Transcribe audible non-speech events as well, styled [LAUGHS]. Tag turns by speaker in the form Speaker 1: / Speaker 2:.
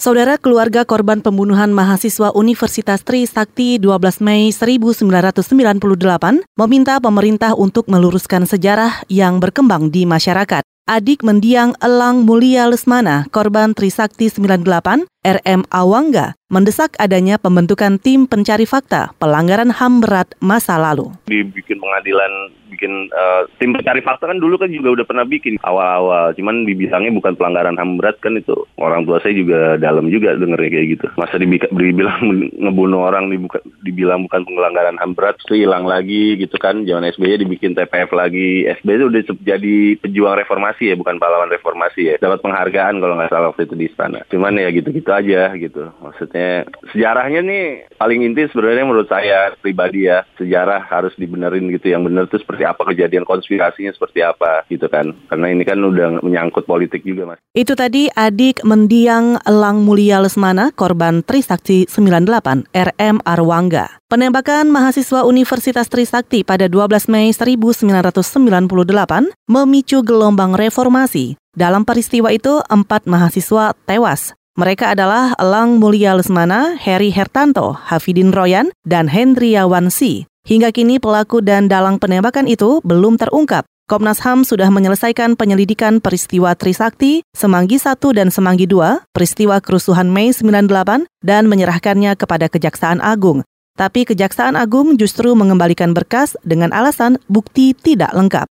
Speaker 1: Saudara keluarga korban pembunuhan mahasiswa Universitas Trisakti 12 Mei 1998 meminta pemerintah untuk meluruskan sejarah yang berkembang di masyarakat. Adik mendiang Elang Mulia Lesmana, korban Trisakti 98, RM Awangga, mendesak adanya pembentukan tim pencari fakta pelanggaran HAM berat masa lalu.
Speaker 2: Dibikin pengadilan bikin uh, tim pencari fakta kan dulu kan juga udah pernah bikin awal-awal, cuman dibilangnya bukan pelanggaran HAM berat kan itu. Orang tua saya juga dalam juga dengernya kayak gitu. Masa dibilang [LAUGHS] ngebunuh orang dibuka, dibilang bukan pelanggaran HAM berat, itu hilang lagi gitu kan. Zaman SBY dibikin TPF lagi. SBY itu udah jadi pejuang reformasi ya, bukan pahlawan reformasi ya. Dapat penghargaan kalau nggak salah waktu itu di istana. Cuman ya gitu-gitu aja gitu. Maksudnya sejarahnya nih paling inti sebenarnya menurut saya pribadi ya. Sejarah harus dibenerin gitu. Yang bener itu seperti apa kejadian konspirasinya seperti apa gitu kan. Karena ini kan udah menyangkut politik juga mas.
Speaker 1: Itu tadi adik mendiang Elang Mulia Lesmana, korban Trisakti 98, RM Arwangga. Penembakan mahasiswa Universitas Trisakti pada 12 Mei 1998 memicu gelombang reformasi. Dalam peristiwa itu, empat mahasiswa tewas. Mereka adalah Elang Mulia Lesmana, Heri Hertanto, Hafidin Royan, dan Hendriawan Si. Hingga kini pelaku dan dalang penembakan itu belum terungkap. Komnas HAM sudah menyelesaikan penyelidikan peristiwa Trisakti, Semanggi 1 dan Semanggi 2, peristiwa kerusuhan Mei 98, dan menyerahkannya kepada Kejaksaan Agung. Tapi Kejaksaan Agung justru mengembalikan berkas dengan alasan bukti tidak lengkap.